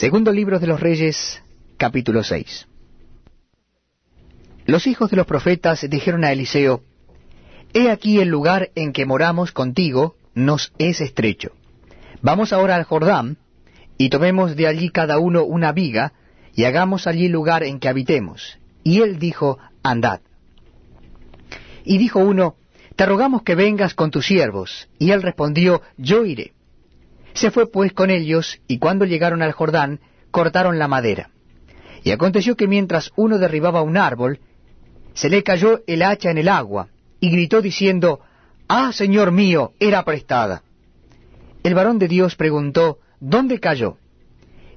Segundo libro de los Reyes, capítulo 6. Los hijos de los profetas dijeron a Eliseo, He aquí el lugar en que moramos contigo nos es estrecho. Vamos ahora al Jordán, y tomemos de allí cada uno una viga, y hagamos allí lugar en que habitemos. Y él dijo, Andad. Y dijo uno, Te rogamos que vengas con tus siervos. Y él respondió, Yo iré. Se fue pues con ellos, y cuando llegaron al Jordán, cortaron la madera. Y aconteció que mientras uno derribaba un árbol, se le cayó el hacha en el agua, y gritó diciendo, Ah, Señor mío, era prestada. El varón de Dios preguntó, ¿Dónde cayó?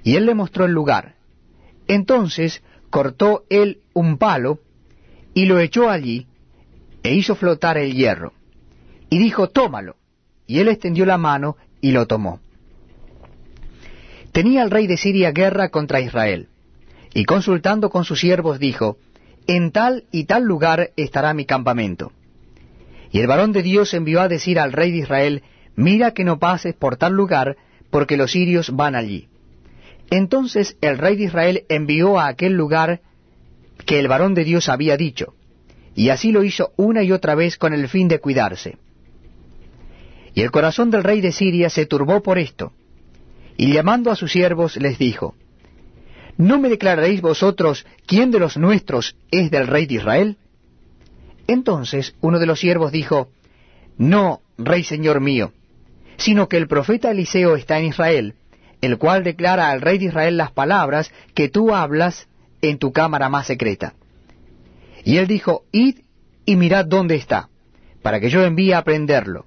Y él le mostró el lugar. Entonces cortó él un palo, y lo echó allí, e hizo flotar el hierro. Y dijo, Tómalo. Y él extendió la mano y lo tomó. Tenía el rey de Siria guerra contra Israel, y consultando con sus siervos dijo, En tal y tal lugar estará mi campamento. Y el varón de Dios envió a decir al rey de Israel, Mira que no pases por tal lugar, porque los sirios van allí. Entonces el rey de Israel envió a aquel lugar que el varón de Dios había dicho, y así lo hizo una y otra vez con el fin de cuidarse. Y el corazón del rey de Siria se turbó por esto, y llamando a sus siervos les dijo, ¿No me declararéis vosotros quién de los nuestros es del rey de Israel? Entonces uno de los siervos dijo, No, rey señor mío, sino que el profeta Eliseo está en Israel, el cual declara al rey de Israel las palabras que tú hablas en tu cámara más secreta. Y él dijo, Id y mirad dónde está, para que yo envíe a prenderlo.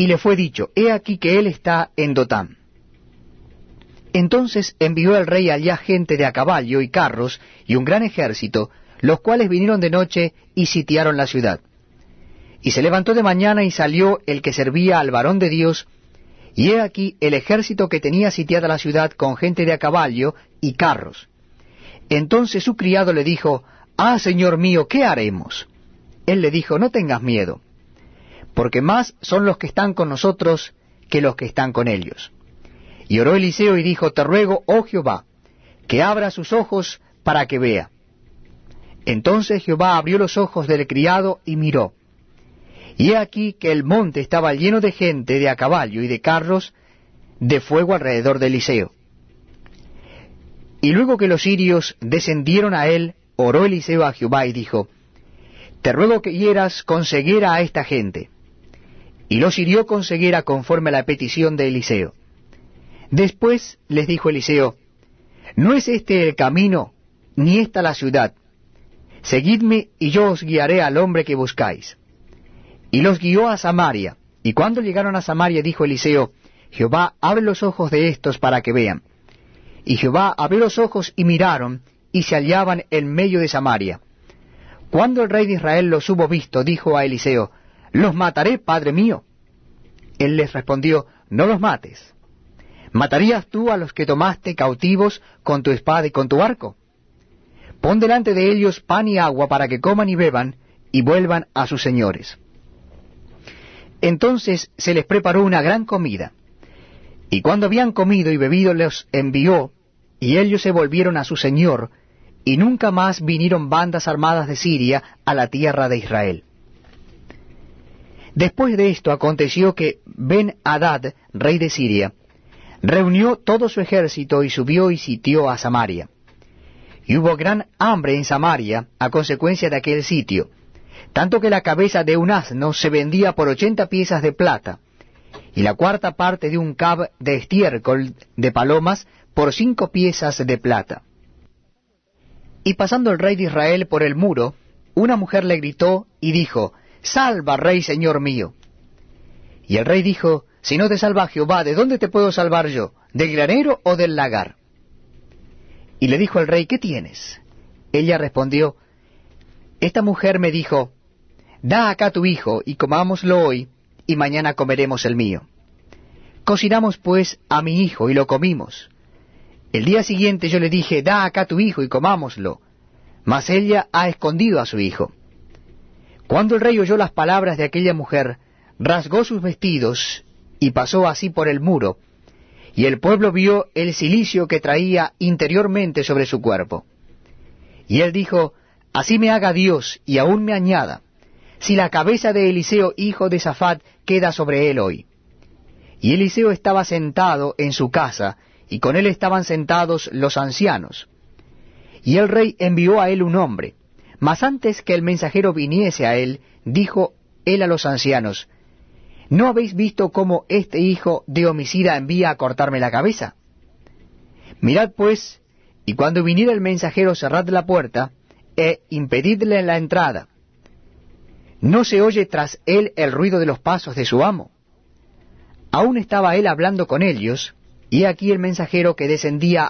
Y le fue dicho, He aquí que él está en Dotán. Entonces envió el rey allá gente de a caballo y carros y un gran ejército, los cuales vinieron de noche y sitiaron la ciudad. Y se levantó de mañana y salió el que servía al varón de Dios, y he aquí el ejército que tenía sitiada la ciudad con gente de a caballo y carros. Entonces su criado le dijo, Ah, señor mío, ¿qué haremos? Él le dijo, No tengas miedo porque más son los que están con nosotros que los que están con ellos. Y oró Eliseo y dijo, Te ruego, oh Jehová, que abra sus ojos para que vea. Entonces Jehová abrió los ojos del criado y miró. Y he aquí que el monte estaba lleno de gente de a caballo y de carros de fuego alrededor de Eliseo. Y luego que los sirios descendieron a él, oró Eliseo a Jehová y dijo, Te ruego que hieras con a esta gente y los hirió con ceguera conforme a la petición de Eliseo. Después les dijo Eliseo, No es este el camino, ni esta la ciudad. Seguidme y yo os guiaré al hombre que buscáis. Y los guió a Samaria, y cuando llegaron a Samaria dijo Eliseo, Jehová abre los ojos de estos para que vean. Y Jehová abrió los ojos y miraron, y se hallaban en medio de Samaria. Cuando el rey de Israel los hubo visto, dijo a Eliseo, los mataré, padre mío. Él les respondió, no los mates. ¿Matarías tú a los que tomaste cautivos con tu espada y con tu arco? Pon delante de ellos pan y agua para que coman y beban y vuelvan a sus señores. Entonces se les preparó una gran comida. Y cuando habían comido y bebido los envió, y ellos se volvieron a su señor, y nunca más vinieron bandas armadas de Siria a la tierra de Israel. Después de esto aconteció que Ben-Hadad, rey de Siria, reunió todo su ejército y subió y sitió a Samaria. Y hubo gran hambre en Samaria a consecuencia de aquel sitio, tanto que la cabeza de un asno se vendía por ochenta piezas de plata, y la cuarta parte de un cab de estiércol de palomas por cinco piezas de plata. Y pasando el rey de Israel por el muro, una mujer le gritó y dijo, Salva, rey señor mío. Y el rey dijo, Si no te salva Jehová, ¿de dónde te puedo salvar yo? ¿Del granero o del lagar? Y le dijo el rey, ¿qué tienes? Ella respondió, Esta mujer me dijo, Da acá tu hijo, y comámoslo hoy, y mañana comeremos el mío. Cocinamos pues a mi hijo, y lo comimos. El día siguiente yo le dije, Da acá tu hijo, y comámoslo. Mas ella ha escondido a su hijo. Cuando el rey oyó las palabras de aquella mujer, rasgó sus vestidos y pasó así por el muro, y el pueblo vio el cilicio que traía interiormente sobre su cuerpo. Y él dijo, Así me haga Dios, y aún me añada, si la cabeza de Eliseo, hijo de Safat, queda sobre él hoy. Y Eliseo estaba sentado en su casa, y con él estaban sentados los ancianos. Y el rey envió a él un hombre, mas antes que el mensajero viniese a él, dijo él a los ancianos, ¿No habéis visto cómo este hijo de homicida envía a cortarme la cabeza? Mirad pues, y cuando viniera el mensajero cerrad la puerta, e impedidle la entrada. No se oye tras él el ruido de los pasos de su amo. Aún estaba él hablando con ellos, y aquí el mensajero que descendía